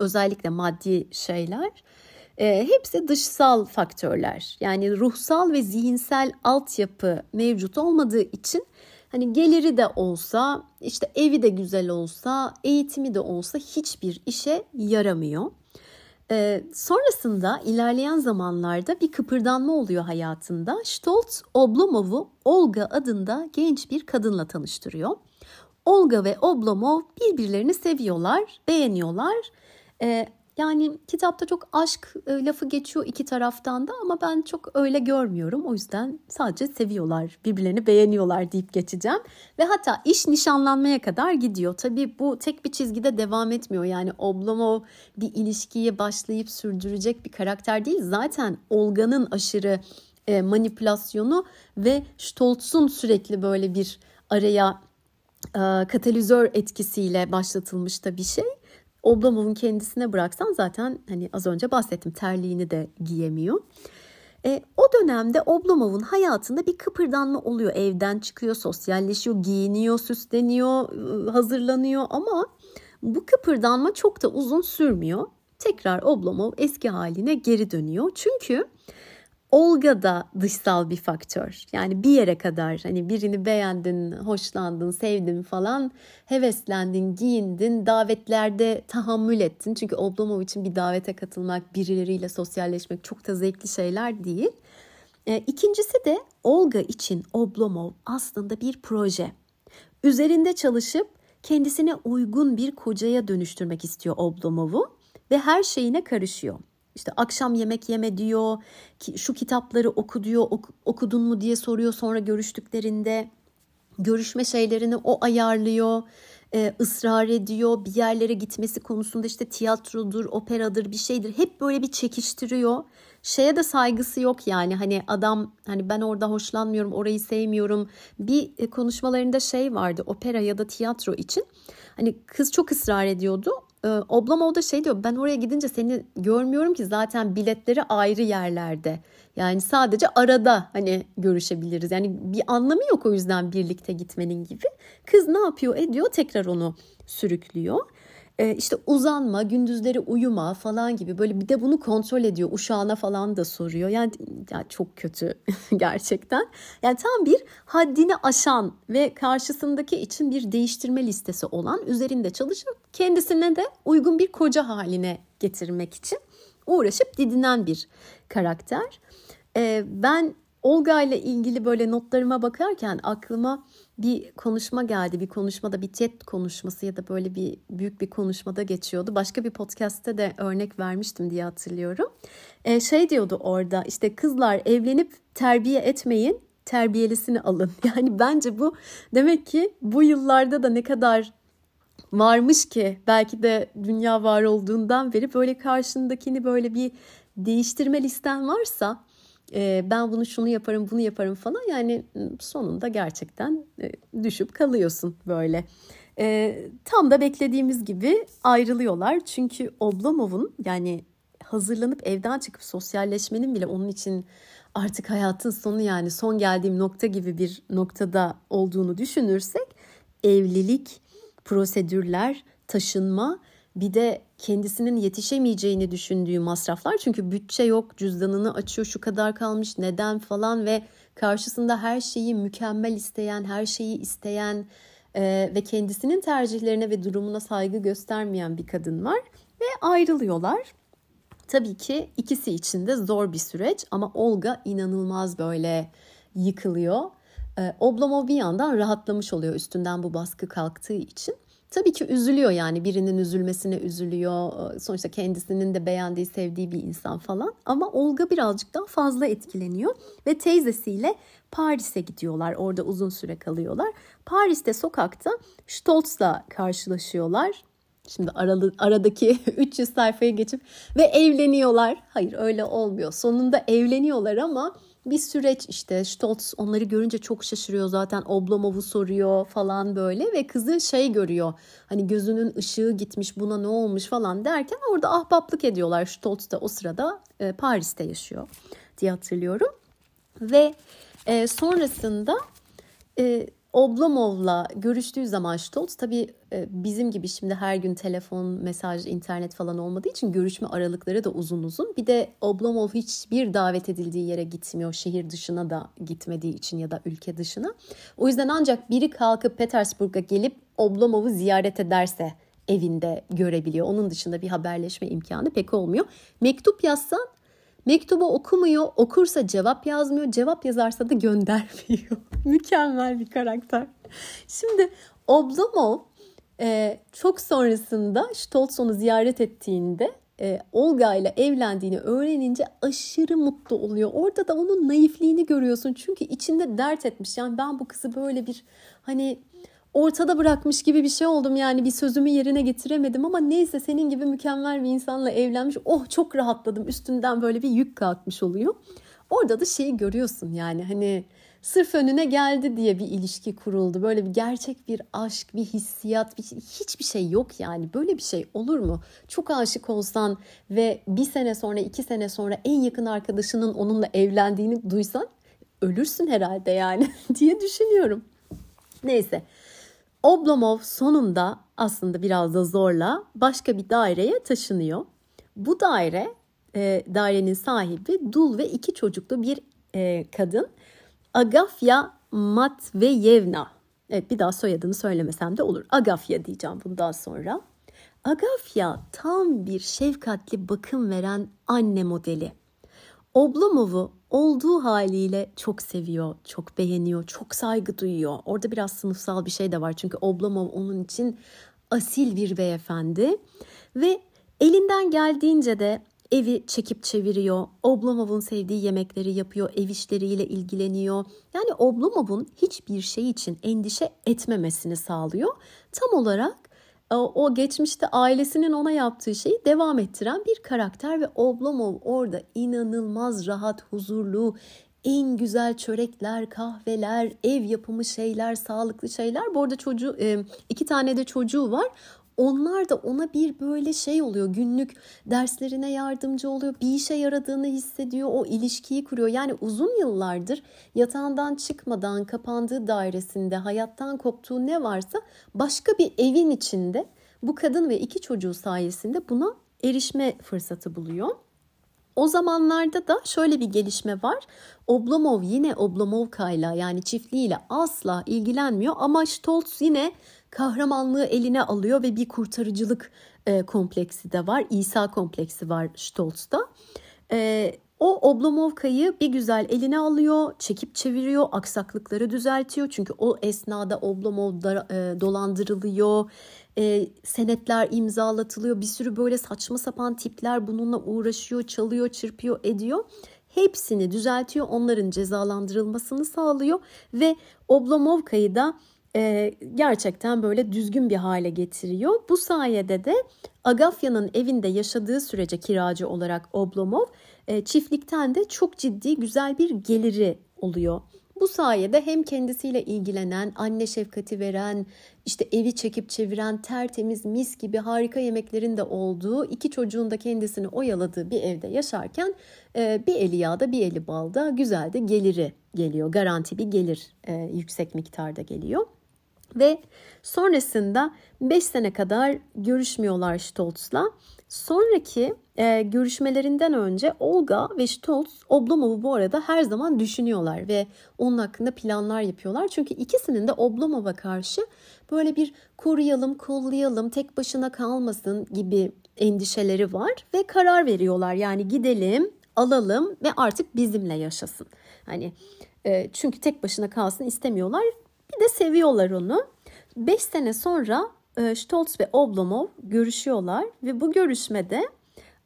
özellikle maddi şeyler e, hepsi dışsal faktörler. Yani ruhsal ve zihinsel altyapı mevcut olmadığı için hani geliri de olsa, işte evi de güzel olsa, eğitimi de olsa hiçbir işe yaramıyor. Ee, sonrasında ilerleyen zamanlarda bir kıpırdanma oluyor hayatında. Stoltz Oblomov'u Olga adında genç bir kadınla tanıştırıyor. Olga ve Oblomov birbirlerini seviyorlar, beğeniyorlar. Ee, yani kitapta çok aşk e, lafı geçiyor iki taraftan da ama ben çok öyle görmüyorum. O yüzden sadece seviyorlar, birbirlerini beğeniyorlar deyip geçeceğim. Ve hatta iş nişanlanmaya kadar gidiyor. Tabii bu tek bir çizgide devam etmiyor. Yani Oblomov bir ilişkiye başlayıp sürdürecek bir karakter değil. Zaten Olga'nın aşırı e, manipülasyonu ve Stoltz'un sürekli böyle bir araya e, katalizör etkisiyle başlatılmış da bir şey. Oblomov'un kendisine bıraksan zaten hani az önce bahsettim terliğini de giyemiyor. E, o dönemde Oblomov'un hayatında bir kıpırdanma oluyor. Evden çıkıyor, sosyalleşiyor, giyiniyor, süsleniyor, ıı, hazırlanıyor ama bu kıpırdanma çok da uzun sürmüyor. Tekrar Oblomov eski haline geri dönüyor. Çünkü Olga da dışsal bir faktör. Yani bir yere kadar hani birini beğendin, hoşlandın, sevdin falan, heveslendin, giyindin, davetlerde tahammül ettin. Çünkü Oblomov için bir davete katılmak, birileriyle sosyalleşmek çok da zevkli şeyler değil. E, ikincisi de Olga için Oblomov aslında bir proje. Üzerinde çalışıp kendisine uygun bir kocaya dönüştürmek istiyor Oblomov'u ve her şeyine karışıyor. İşte akşam yemek yeme diyor, şu kitapları oku diyor, ok, okudun mu diye soruyor sonra görüştüklerinde. Görüşme şeylerini o ayarlıyor, e, ısrar ediyor. Bir yerlere gitmesi konusunda işte tiyatrodur, operadır bir şeydir. Hep böyle bir çekiştiriyor. Şeye de saygısı yok yani hani adam hani ben orada hoşlanmıyorum, orayı sevmiyorum. Bir e, konuşmalarında şey vardı opera ya da tiyatro için. Hani kız çok ısrar ediyordu ee, Oblomov da şey diyor ben oraya gidince seni görmüyorum ki zaten biletleri ayrı yerlerde. Yani sadece arada hani görüşebiliriz. Yani bir anlamı yok o yüzden birlikte gitmenin gibi. Kız ne yapıyor ediyor tekrar onu sürüklüyor e, işte uzanma, gündüzleri uyuma falan gibi böyle bir de bunu kontrol ediyor. Uşağına falan da soruyor. Yani, yani çok kötü gerçekten. Yani tam bir haddini aşan ve karşısındaki için bir değiştirme listesi olan üzerinde çalışıp kendisine de uygun bir koca haline getirmek için uğraşıp didinen bir karakter. Ee, ben Olga ile ilgili böyle notlarıma bakarken aklıma bir konuşma geldi. Bir konuşmada bir TED konuşması ya da böyle bir büyük bir konuşmada geçiyordu. Başka bir podcast'te de örnek vermiştim diye hatırlıyorum. Ee, şey diyordu orada işte kızlar evlenip terbiye etmeyin terbiyelisini alın. Yani bence bu demek ki bu yıllarda da ne kadar varmış ki belki de dünya var olduğundan beri böyle karşındakini böyle bir değiştirme listen varsa ben bunu şunu yaparım bunu yaparım falan yani sonunda gerçekten e, düşüp kalıyorsun böyle. E, tam da beklediğimiz gibi ayrılıyorlar çünkü Oblomov'un yani hazırlanıp evden çıkıp sosyalleşmenin bile onun için artık hayatın sonu yani son geldiğim nokta gibi bir noktada olduğunu düşünürsek evlilik, prosedürler, taşınma bir de kendisinin yetişemeyeceğini düşündüğü masraflar. Çünkü bütçe yok, cüzdanını açıyor şu kadar kalmış neden falan ve karşısında her şeyi mükemmel isteyen, her şeyi isteyen e, ve kendisinin tercihlerine ve durumuna saygı göstermeyen bir kadın var ve ayrılıyorlar. Tabii ki ikisi için de zor bir süreç ama Olga inanılmaz böyle yıkılıyor. E, Oblomov bir yandan rahatlamış oluyor üstünden bu baskı kalktığı için. Tabii ki üzülüyor yani birinin üzülmesine üzülüyor. Ee, sonuçta kendisinin de beğendiği, sevdiği bir insan falan. Ama Olga birazcık daha fazla etkileniyor ve teyzesiyle Paris'e gidiyorlar. Orada uzun süre kalıyorlar. Paris'te sokakta Stoltz'la karşılaşıyorlar. Şimdi aralı, aradaki 300 sayfayı geçip ve evleniyorlar. Hayır öyle olmuyor. Sonunda evleniyorlar ama bir süreç işte. Stoltz onları görünce çok şaşırıyor zaten. Oblomov'u soruyor falan böyle ve kızı şey görüyor. Hani gözünün ışığı gitmiş buna ne olmuş falan derken orada ahbaplık ediyorlar. Stoltz da o sırada e, Paris'te yaşıyor diye hatırlıyorum. Ve e, sonrasında e, Oblomov'la görüştüğü zaman Stoltz tabii e, bizim gibi şimdi her gün telefon, mesaj, internet falan olmadığı için görüşme aralıkları da uzun uzun. Bir de Oblomov hiçbir davet edildiği yere gitmiyor. Şehir dışına da gitmediği için ya da ülke dışına. O yüzden ancak biri kalkıp Petersburg'a gelip Oblomov'u ziyaret ederse evinde görebiliyor. Onun dışında bir haberleşme imkanı pek olmuyor. Mektup yazsan Mektubu okumuyor, okursa cevap yazmıyor, cevap yazarsa da göndermiyor. Mükemmel bir karakter. Şimdi Oblomov e, çok sonrasında Stoltz onu ziyaret ettiğinde e, Olga ile evlendiğini öğrenince aşırı mutlu oluyor. Orada da onun naifliğini görüyorsun. Çünkü içinde dert etmiş. Yani ben bu kızı böyle bir hani ortada bırakmış gibi bir şey oldum yani bir sözümü yerine getiremedim ama neyse senin gibi mükemmel bir insanla evlenmiş. Oh çok rahatladım. Üstünden böyle bir yük kalkmış oluyor. Orada da şeyi görüyorsun yani hani sırf önüne geldi diye bir ilişki kuruldu. Böyle bir gerçek bir aşk, bir hissiyat, bir şey, hiçbir şey yok yani. Böyle bir şey olur mu? Çok aşık olsan ve bir sene sonra, iki sene sonra en yakın arkadaşının onunla evlendiğini duysan ölürsün herhalde yani diye düşünüyorum. Neyse. Oblomov sonunda aslında biraz da zorla başka bir daireye taşınıyor. Bu daire e, dairenin sahibi dul ve iki çocuklu bir e, kadın. Agafya Matveyevna. Evet bir daha soyadını söylemesem de olur. Agafya diyeceğim bundan sonra. Agafya tam bir şefkatli bakım veren anne modeli. Oblomov'u olduğu haliyle çok seviyor, çok beğeniyor, çok saygı duyuyor. Orada biraz sınıfsal bir şey de var çünkü Oblomov onun için asil bir beyefendi ve elinden geldiğince de evi çekip çeviriyor. Oblomov'un sevdiği yemekleri yapıyor, ev işleriyle ilgileniyor. Yani Oblomov'un hiçbir şey için endişe etmemesini sağlıyor. Tam olarak o geçmişte ailesinin ona yaptığı şeyi devam ettiren bir karakter ve Oblomov orada inanılmaz rahat, huzurlu, en güzel çörekler, kahveler, ev yapımı şeyler, sağlıklı şeyler. Bu arada çocuğu iki tane de çocuğu var. Onlar da ona bir böyle şey oluyor günlük derslerine yardımcı oluyor bir işe yaradığını hissediyor o ilişkiyi kuruyor yani uzun yıllardır yatağından çıkmadan kapandığı dairesinde hayattan koptuğu ne varsa başka bir evin içinde bu kadın ve iki çocuğu sayesinde buna erişme fırsatı buluyor. O zamanlarda da şöyle bir gelişme var. Oblomov yine Oblomovka'yla yani çiftliğiyle asla ilgilenmiyor ama Stoltz yine kahramanlığı eline alıyor ve bir kurtarıcılık e, kompleksi de var. İsa kompleksi var Stoltz'ta. E, o Oblomovka'yı bir güzel eline alıyor, çekip çeviriyor, aksaklıkları düzeltiyor. Çünkü o esnada Oblomov da, e, dolandırılıyor, e, senetler imzalatılıyor. Bir sürü böyle saçma sapan tipler bununla uğraşıyor, çalıyor, çırpıyor, ediyor. Hepsini düzeltiyor, onların cezalandırılmasını sağlıyor ve Oblomovka'yı da e, gerçekten böyle düzgün bir hale getiriyor. Bu sayede de Agafya'nın evinde yaşadığı sürece kiracı olarak Oblomov e, çiftlikten de çok ciddi güzel bir geliri oluyor. Bu sayede hem kendisiyle ilgilenen, anne şefkati veren, işte evi çekip çeviren, tertemiz, mis gibi harika yemeklerin de olduğu, iki çocuğun da kendisini oyaladığı bir evde yaşarken e, bir eli yağda bir eli balda güzel de geliri geliyor. Garanti bir gelir e, yüksek miktarda geliyor. Ve sonrasında 5 sene kadar görüşmüyorlar Stoltz'la. Sonraki e, görüşmelerinden önce Olga ve Stoltz Oblomov'u bu arada her zaman düşünüyorlar ve onun hakkında planlar yapıyorlar. Çünkü ikisinin de Oblomov'a karşı böyle bir koruyalım, kollayalım, tek başına kalmasın gibi endişeleri var ve karar veriyorlar. Yani gidelim, alalım ve artık bizimle yaşasın. Hani e, çünkü tek başına kalsın istemiyorlar. De seviyorlar onu. 5 sene sonra e, Stoltz ve Oblomov görüşüyorlar ve bu görüşmede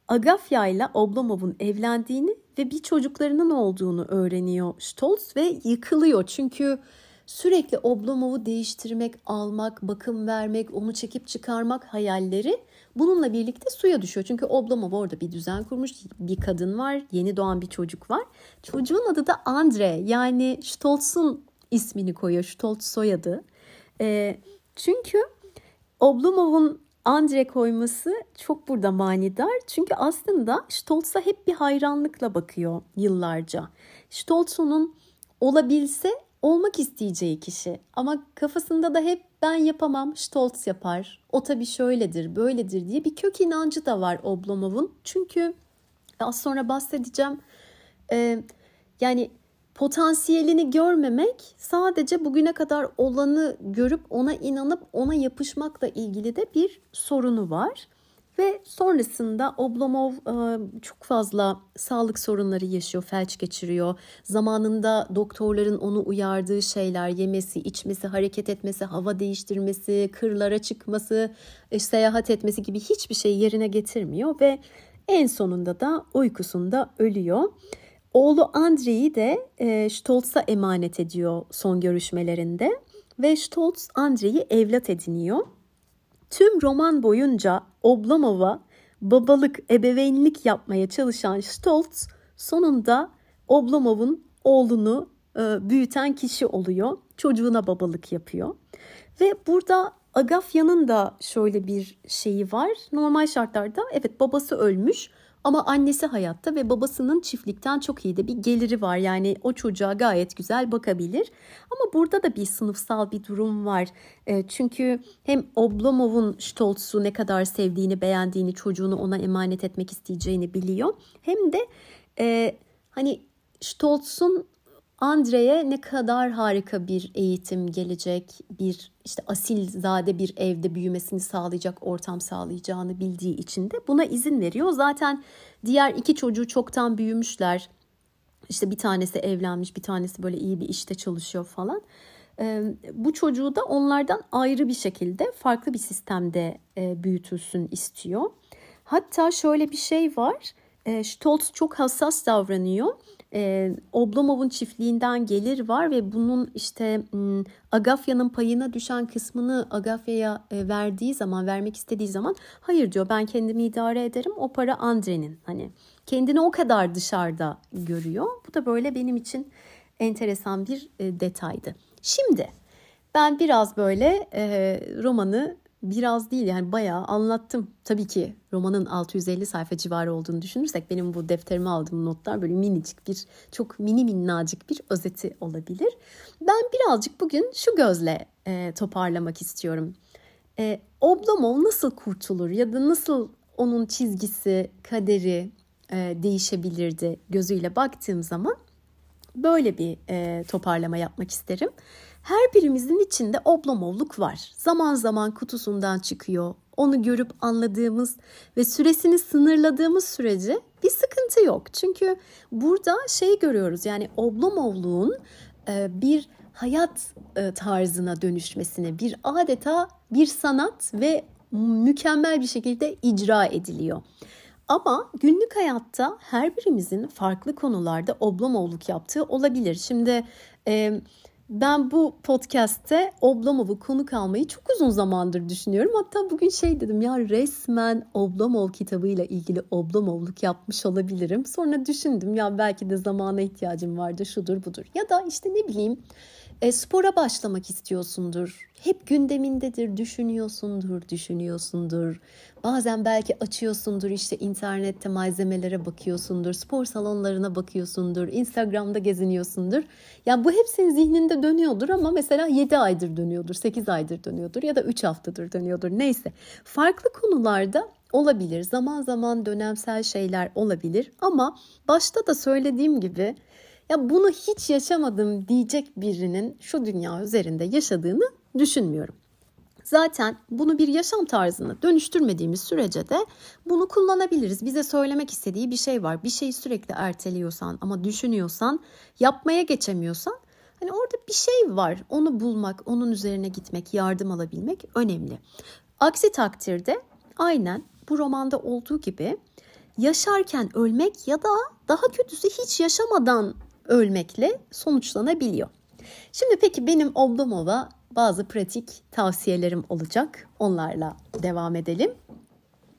Agafya ile Oblomov'un evlendiğini ve bir çocuklarının olduğunu öğreniyor Stoltz ve yıkılıyor. Çünkü sürekli Oblomov'u değiştirmek, almak, bakım vermek, onu çekip çıkarmak hayalleri bununla birlikte suya düşüyor. Çünkü Oblomov orada bir düzen kurmuş, bir kadın var, yeni doğan bir çocuk var. Çocuğun adı da Andre yani Stoltz'un ismini koyuyor, Stoltz soyadı. E, çünkü Oblomov'un Andre koyması çok burada manidar. Çünkü aslında Stoltz'a hep bir hayranlıkla bakıyor yıllarca. Stoltz onun olabilse olmak isteyeceği kişi. Ama kafasında da hep ben yapamam, Stoltz yapar. O tabii şöyledir, böyledir diye bir kök inancı da var Oblomov'un. Çünkü az sonra bahsedeceğim. Ee, yani potansiyelini görmemek sadece bugüne kadar olanı görüp ona inanıp ona yapışmakla ilgili de bir sorunu var. Ve sonrasında Oblomov e, çok fazla sağlık sorunları yaşıyor, felç geçiriyor. Zamanında doktorların onu uyardığı şeyler, yemesi, içmesi, hareket etmesi, hava değiştirmesi, kırlara çıkması, e, seyahat etmesi gibi hiçbir şey yerine getirmiyor ve en sonunda da uykusunda ölüyor. Oğlu Andrei'yi de e, Stoltz'a emanet ediyor son görüşmelerinde ve Stoltz Andrei'yi evlat ediniyor. Tüm roman boyunca Oblomov'a babalık, ebeveynlik yapmaya çalışan Stoltz sonunda Oblomov'un oğlunu e, büyüten kişi oluyor. Çocuğuna babalık yapıyor. Ve burada Agafya'nın da şöyle bir şeyi var. Normal şartlarda evet babası ölmüş ama annesi hayatta ve babasının çiftlikten çok iyi de bir geliri var. Yani o çocuğa gayet güzel bakabilir. Ama burada da bir sınıfsal bir durum var. E, çünkü hem Oblomov'un Stoltz'u ne kadar sevdiğini, beğendiğini, çocuğunu ona emanet etmek isteyeceğini biliyor. Hem de e, hani Stoltz'un Andre'ye ne kadar harika bir eğitim gelecek, bir işte asil zade bir evde büyümesini sağlayacak ortam sağlayacağını bildiği için de buna izin veriyor. Zaten diğer iki çocuğu çoktan büyümüşler. İşte bir tanesi evlenmiş, bir tanesi böyle iyi bir işte çalışıyor falan. Bu çocuğu da onlardan ayrı bir şekilde farklı bir sistemde büyütülsün istiyor. Hatta şöyle bir şey var. Stoltz çok hassas davranıyor e, Oblomov'un çiftliğinden gelir var ve bunun işte Agafya'nın payına düşen kısmını Agafya'ya e, verdiği zaman, vermek istediği zaman hayır diyor ben kendimi idare ederim o para Andre'nin. Hani kendini o kadar dışarıda görüyor. Bu da böyle benim için enteresan bir e, detaydı. Şimdi ben biraz böyle e, romanı biraz değil yani bayağı anlattım. Tabii ki romanın 650 sayfa civarı olduğunu düşünürsek benim bu defterime aldığım notlar böyle minicik bir çok mini minnacık bir özeti olabilir. Ben birazcık bugün şu gözle e, toparlamak istiyorum. E, Oblomov nasıl kurtulur ya da nasıl onun çizgisi, kaderi e, değişebilirdi gözüyle baktığım zaman böyle bir e, toparlama yapmak isterim. Her birimizin içinde oblomovluk var. Zaman zaman kutusundan çıkıyor. Onu görüp anladığımız ve süresini sınırladığımız sürece bir sıkıntı yok. Çünkü burada şey görüyoruz yani oblomovluğun e, bir hayat e, tarzına dönüşmesine, bir adeta bir sanat ve mükemmel bir şekilde icra ediliyor. Ama günlük hayatta her birimizin farklı konularda oblomovluk yaptığı olabilir. Şimdi e, ben bu podcast'te Oblomov'u konuk almayı çok uzun zamandır düşünüyorum. Hatta bugün şey dedim ya resmen Oblomov kitabıyla ilgili Oblomov'luk yapmış olabilirim. Sonra düşündüm ya belki de zamana ihtiyacım vardı şudur budur. Ya da işte ne bileyim e, spora başlamak istiyorsundur. Hep gündemindedir, düşünüyorsundur, düşünüyorsundur. Bazen belki açıyorsundur işte internette malzemelere bakıyorsundur, spor salonlarına bakıyorsundur, Instagram'da geziniyorsundur. Ya bu hep senin zihninde dönüyordur ama mesela 7 aydır dönüyordur, 8 aydır dönüyordur ya da 3 haftadır dönüyordur neyse. Farklı konularda olabilir. Zaman zaman dönemsel şeyler olabilir ama başta da söylediğim gibi ya bunu hiç yaşamadım diyecek birinin şu dünya üzerinde yaşadığını düşünmüyorum. Zaten bunu bir yaşam tarzına dönüştürmediğimiz sürece de bunu kullanabiliriz. Bize söylemek istediği bir şey var. Bir şeyi sürekli erteliyorsan ama düşünüyorsan, yapmaya geçemiyorsan hani orada bir şey var. Onu bulmak, onun üzerine gitmek, yardım alabilmek önemli. Aksi takdirde aynen bu romanda olduğu gibi yaşarken ölmek ya da daha kötüsü hiç yaşamadan ölmekle sonuçlanabiliyor. Şimdi peki benim Oblomov'a bazı pratik tavsiyelerim olacak. Onlarla devam edelim.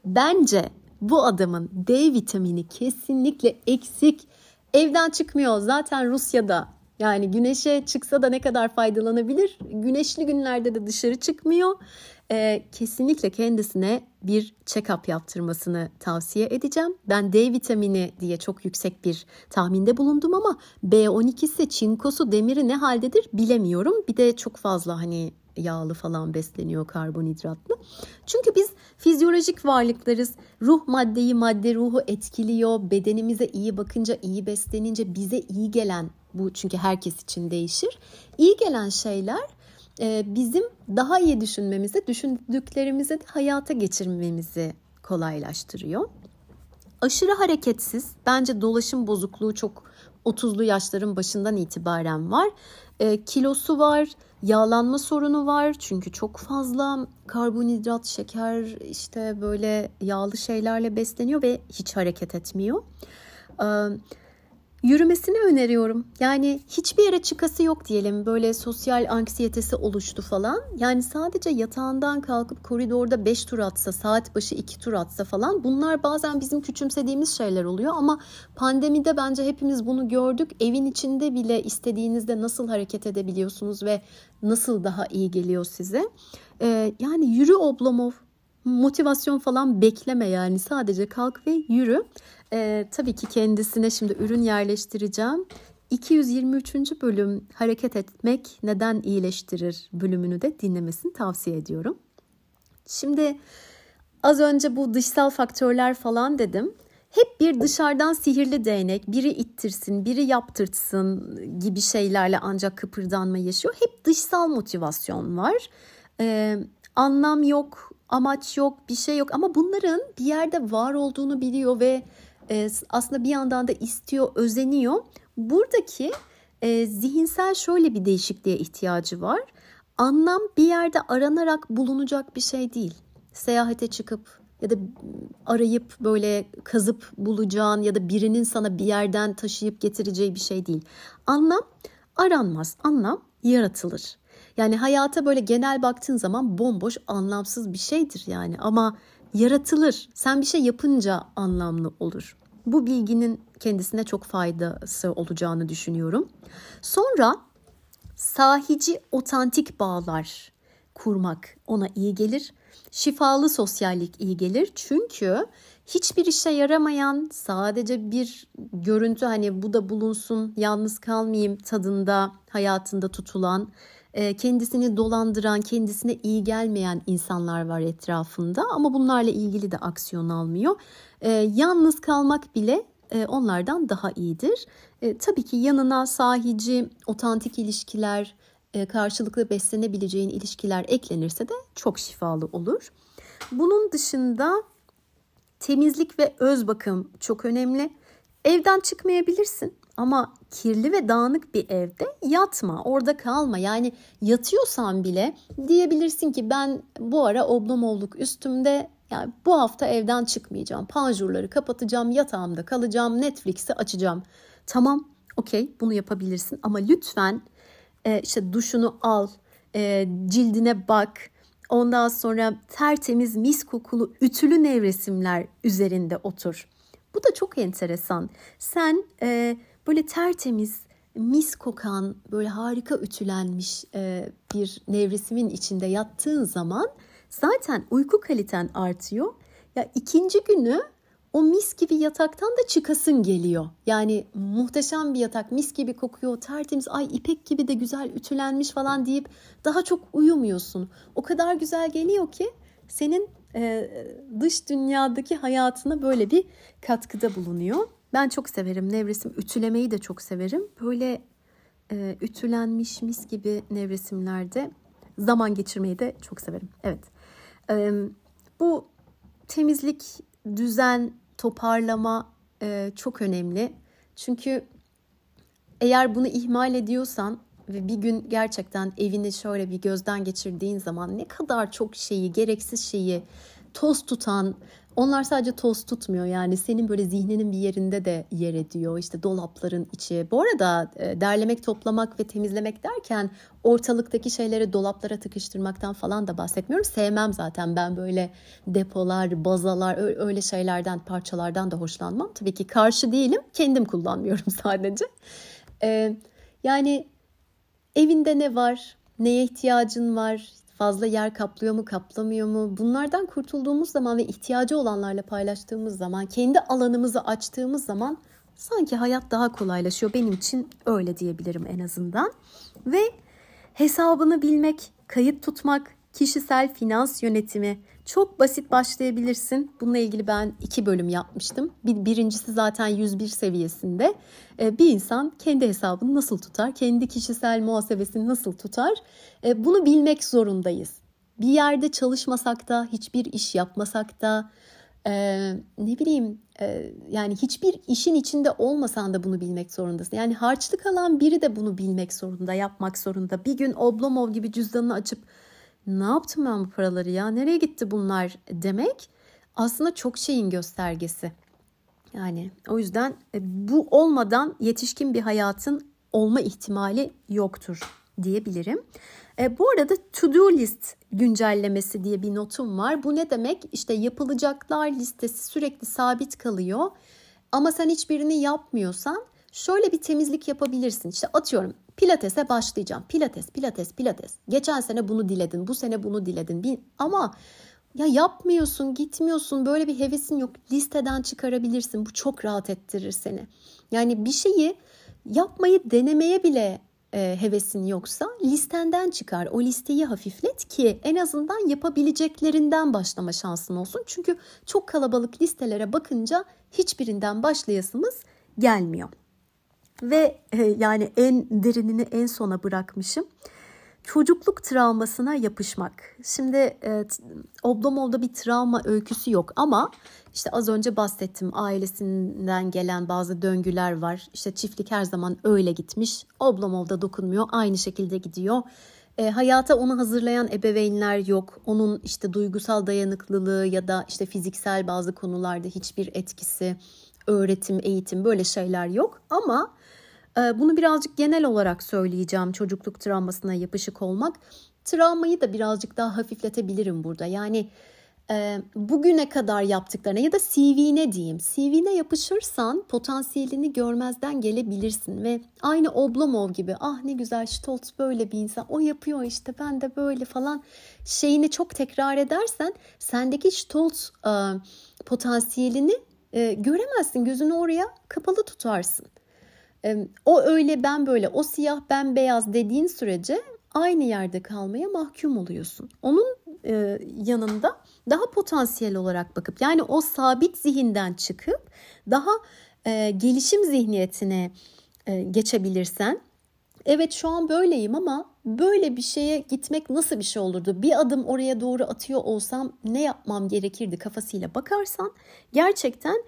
Bence bu adamın D vitamini kesinlikle eksik. Evden çıkmıyor. Zaten Rusya'da yani güneşe çıksa da ne kadar faydalanabilir? Güneşli günlerde de dışarı çıkmıyor e, kesinlikle kendisine bir check-up yaptırmasını tavsiye edeceğim. Ben D vitamini diye çok yüksek bir tahminde bulundum ama B12'si, çinkosu, demiri ne haldedir bilemiyorum. Bir de çok fazla hani yağlı falan besleniyor karbonhidratlı. Çünkü biz fizyolojik varlıklarız. Ruh maddeyi madde ruhu etkiliyor. Bedenimize iyi bakınca, iyi beslenince bize iyi gelen bu çünkü herkes için değişir. İyi gelen şeyler ee, bizim daha iyi düşünmemizi, düşündüklerimizi de hayata geçirmemizi kolaylaştırıyor. Aşırı hareketsiz, bence dolaşım bozukluğu çok 30'lu yaşların başından itibaren var. E, kilosu var, yağlanma sorunu var çünkü çok fazla karbonhidrat, şeker, işte böyle yağlı şeylerle besleniyor ve hiç hareket etmiyor. E, yürümesini öneriyorum. Yani hiçbir yere çıkası yok diyelim. Böyle sosyal anksiyetesi oluştu falan. Yani sadece yatağından kalkıp koridorda 5 tur atsa, saat başı 2 tur atsa falan bunlar bazen bizim küçümsediğimiz şeyler oluyor ama pandemide bence hepimiz bunu gördük. Evin içinde bile istediğinizde nasıl hareket edebiliyorsunuz ve nasıl daha iyi geliyor size. Ee, yani yürü Oblomov motivasyon falan bekleme yani sadece kalk ve yürü. Ee, tabii ki kendisine şimdi ürün yerleştireceğim. 223. bölüm hareket etmek neden iyileştirir bölümünü de dinlemesini tavsiye ediyorum. Şimdi az önce bu dışsal faktörler falan dedim. Hep bir dışarıdan sihirli değnek, biri ittirsin, biri yaptırtsın gibi şeylerle ancak kıpırdanma yaşıyor. Hep dışsal motivasyon var. Ee, anlam yok, amaç yok, bir şey yok ama bunların bir yerde var olduğunu biliyor ve e, aslında bir yandan da istiyor, özeniyor. Buradaki e, zihinsel şöyle bir değişikliğe ihtiyacı var. Anlam bir yerde aranarak bulunacak bir şey değil. Seyahate çıkıp ya da arayıp böyle kazıp bulacağın ya da birinin sana bir yerden taşıyıp getireceği bir şey değil. Anlam aranmaz. Anlam yaratılır. Yani hayata böyle genel baktığın zaman bomboş anlamsız bir şeydir yani ama yaratılır. Sen bir şey yapınca anlamlı olur. Bu bilginin kendisine çok faydası olacağını düşünüyorum. Sonra sahici otantik bağlar kurmak ona iyi gelir. Şifalı sosyallik iyi gelir. Çünkü hiçbir işe yaramayan sadece bir görüntü hani bu da bulunsun yalnız kalmayayım tadında hayatında tutulan kendisini dolandıran, kendisine iyi gelmeyen insanlar var etrafında ama bunlarla ilgili de aksiyon almıyor. Yalnız kalmak bile onlardan daha iyidir. Tabii ki yanına sahici, otantik ilişkiler, karşılıklı beslenebileceğin ilişkiler eklenirse de çok şifalı olur. Bunun dışında temizlik ve öz bakım çok önemli. Evden çıkmayabilirsin ama kirli ve dağınık bir evde yatma, orada kalma. Yani yatıyorsan bile diyebilirsin ki ben bu ara oblomovluk üstümde yani bu hafta evden çıkmayacağım. Panjurları kapatacağım, yatağımda kalacağım, Netflix'i açacağım. Tamam, okey bunu yapabilirsin ama lütfen e, işte duşunu al, e, cildine bak. Ondan sonra tertemiz mis kokulu ütülü nevresimler üzerinde otur. Bu da çok enteresan. Sen e, böyle tertemiz, mis kokan, böyle harika ütülenmiş e, bir nevresimin içinde yattığın zaman zaten uyku kaliten artıyor. Ya ikinci günü o mis gibi yataktan da çıkasın geliyor. Yani muhteşem bir yatak, mis gibi kokuyor, tertemiz, ay ipek gibi de güzel ütülenmiş falan deyip daha çok uyumuyorsun. O kadar güzel geliyor ki senin e, dış dünyadaki hayatına böyle bir katkıda bulunuyor. Ben çok severim nevresim. Ütülemeyi de çok severim. Böyle e, ütülenmiş mis gibi nevresimlerde zaman geçirmeyi de çok severim. Evet. E, bu temizlik, düzen, toparlama e, çok önemli. Çünkü eğer bunu ihmal ediyorsan ve bir gün gerçekten evini şöyle bir gözden geçirdiğin zaman ne kadar çok şeyi, gereksiz şeyi toz tutan, onlar sadece toz tutmuyor yani senin böyle zihninin bir yerinde de yer ediyor. İşte dolapların içi. Bu arada e, derlemek, toplamak ve temizlemek derken ortalıktaki şeyleri dolaplara tıkıştırmaktan falan da bahsetmiyorum. Sevmem zaten ben böyle depolar, bazalar öyle şeylerden, parçalardan da hoşlanmam. Tabii ki karşı değilim. Kendim kullanmıyorum sadece. Ee, yani evinde ne var? Neye ihtiyacın var? Fazla yer kaplıyor mu, kaplamıyor mu? Bunlardan kurtulduğumuz zaman ve ihtiyacı olanlarla paylaştığımız zaman, kendi alanımızı açtığımız zaman sanki hayat daha kolaylaşıyor. Benim için öyle diyebilirim en azından. Ve hesabını bilmek, kayıt tutmak, kişisel finans yönetimi çok basit başlayabilirsin. Bununla ilgili ben iki bölüm yapmıştım. Bir, birincisi zaten 101 seviyesinde. Ee, bir insan kendi hesabını nasıl tutar, kendi kişisel muhasebesini nasıl tutar ee, bunu bilmek zorundayız. Bir yerde çalışmasak da, hiçbir iş yapmasak da, e, ne bileyim e, yani hiçbir işin içinde olmasan da bunu bilmek zorundasın. Yani harçlık alan biri de bunu bilmek zorunda, yapmak zorunda. Bir gün Oblomov gibi cüzdanını açıp ne yaptım ben bu paraları ya nereye gitti bunlar demek aslında çok şeyin göstergesi. Yani o yüzden e, bu olmadan yetişkin bir hayatın olma ihtimali yoktur diyebilirim. E, bu arada to do list güncellemesi diye bir notum var. Bu ne demek? İşte yapılacaklar listesi sürekli sabit kalıyor. Ama sen hiçbirini yapmıyorsan şöyle bir temizlik yapabilirsin. İşte atıyorum pilatese başlayacağım. Pilates, pilates, pilates. Geçen sene bunu diledin, bu sene bunu diledin. Ama ya yapmıyorsun, gitmiyorsun, böyle bir hevesin yok. Listeden çıkarabilirsin. Bu çok rahat ettirir seni. Yani bir şeyi yapmayı denemeye bile e, hevesin yoksa listenden çıkar. O listeyi hafiflet ki en azından yapabileceklerinden başlama şansın olsun. Çünkü çok kalabalık listelere bakınca hiçbirinden başlayasımız gelmiyor. Ve e, yani en derinini en sona bırakmışım çocukluk travmasına yapışmak. Şimdi e, Oblomov'da bir travma öyküsü yok ama işte az önce bahsettim ailesinden gelen bazı döngüler var. İşte çiftlik her zaman öyle gitmiş. Oblomov'da dokunmuyor aynı şekilde gidiyor. E, hayata onu hazırlayan ebeveynler yok. Onun işte duygusal dayanıklılığı ya da işte fiziksel bazı konularda hiçbir etkisi, öğretim, eğitim böyle şeyler yok. Ama bunu birazcık genel olarak söyleyeceğim çocukluk travmasına yapışık olmak. Travmayı da birazcık daha hafifletebilirim burada. Yani e, bugüne kadar yaptıklarına ya da CV'ne diyeyim. CV'ne yapışırsan potansiyelini görmezden gelebilirsin ve aynı Oblomov gibi ah ne güzel Stoltz böyle bir insan o yapıyor işte ben de böyle falan şeyini çok tekrar edersen sendeki Stoltz e, potansiyelini e, göremezsin gözünü oraya kapalı tutarsın o öyle ben böyle o siyah ben beyaz dediğin sürece aynı yerde kalmaya mahkum oluyorsun. Onun e, yanında daha potansiyel olarak bakıp yani o sabit zihinden çıkıp daha e, gelişim zihniyetine e, geçebilirsen evet şu an böyleyim ama böyle bir şeye gitmek nasıl bir şey olurdu? Bir adım oraya doğru atıyor olsam ne yapmam gerekirdi kafasıyla bakarsan gerçekten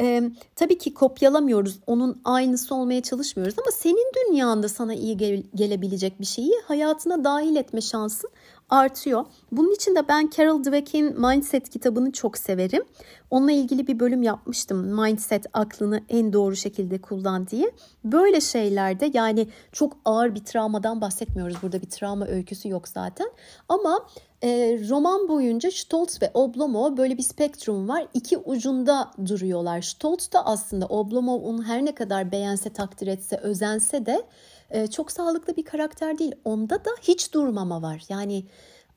e, tabii ki kopyalamıyoruz, onun aynısı olmaya çalışmıyoruz ama senin dünyanda sana iyi gel- gelebilecek bir şeyi hayatına dahil etme şansın artıyor. Bunun için de ben Carol Dweck'in Mindset kitabını çok severim. Onunla ilgili bir bölüm yapmıştım. Mindset aklını en doğru şekilde kullan diye. Böyle şeylerde yani çok ağır bir travmadan bahsetmiyoruz. Burada bir travma öyküsü yok zaten. Ama e, roman boyunca Stoltz ve Oblomov böyle bir spektrum var. İki ucunda duruyorlar. Stoltz da aslında Oblomov onu her ne kadar beğense, takdir etse, özense de e, çok sağlıklı bir karakter değil. Onda da hiç durmama var. Yani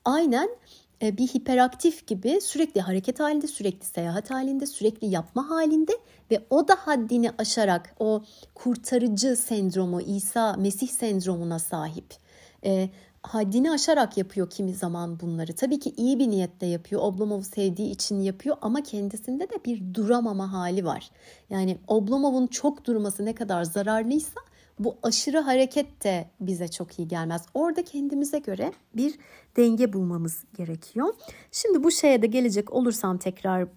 aynen e, bir hiperaktif gibi sürekli hareket halinde, sürekli seyahat halinde, sürekli yapma halinde ve o da haddini aşarak o kurtarıcı sendromu, İsa Mesih sendromuna sahip. E, haddini aşarak yapıyor kimi zaman bunları. Tabii ki iyi bir niyetle yapıyor. Oblomov'u sevdiği için yapıyor ama kendisinde de bir duramama hali var. Yani Oblomov'un çok durması ne kadar zararlıysa bu aşırı hareket de bize çok iyi gelmez. Orada kendimize göre bir denge bulmamız gerekiyor. Şimdi bu şeye de gelecek olursam tekrar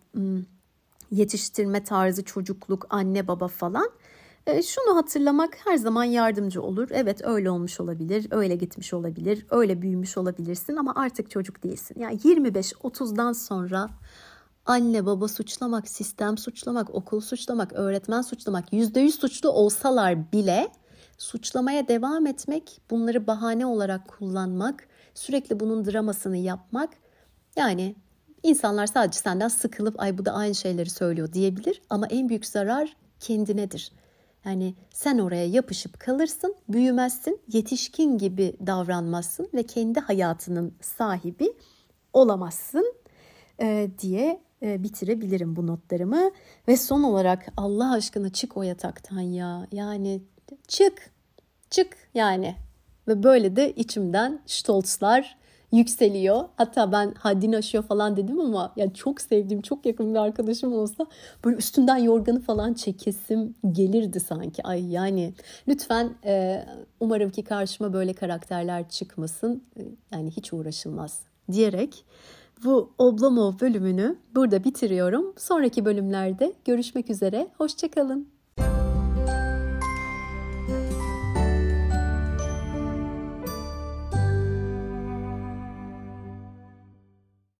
yetiştirme tarzı çocukluk, anne baba falan. E, şunu hatırlamak her zaman yardımcı olur. Evet öyle olmuş olabilir, öyle gitmiş olabilir, öyle büyümüş olabilirsin ama artık çocuk değilsin. Yani 25-30'dan sonra anne baba suçlamak, sistem suçlamak, okul suçlamak, öğretmen suçlamak, %100 suçlu olsalar bile suçlamaya devam etmek, bunları bahane olarak kullanmak, sürekli bunun dramasını yapmak yani insanlar sadece senden sıkılıp ay bu da aynı şeyleri söylüyor diyebilir ama en büyük zarar kendinedir. Yani sen oraya yapışıp kalırsın, büyümezsin, yetişkin gibi davranmazsın ve kendi hayatının sahibi olamazsın e, diye e, bitirebilirim bu notlarımı. Ve son olarak Allah aşkına çık o yataktan ya. Yani çık, çık yani. Ve böyle de içimden stolzlar yükseliyor. Hatta ben haddini aşıyor falan dedim ama yani çok sevdiğim, çok yakın bir arkadaşım olsa böyle üstünden yorganı falan çekesim gelirdi sanki. Ay yani lütfen e, umarım ki karşıma böyle karakterler çıkmasın. E, yani hiç uğraşılmaz diyerek bu Oblomov bölümünü burada bitiriyorum. Sonraki bölümlerde görüşmek üzere. Hoşçakalın.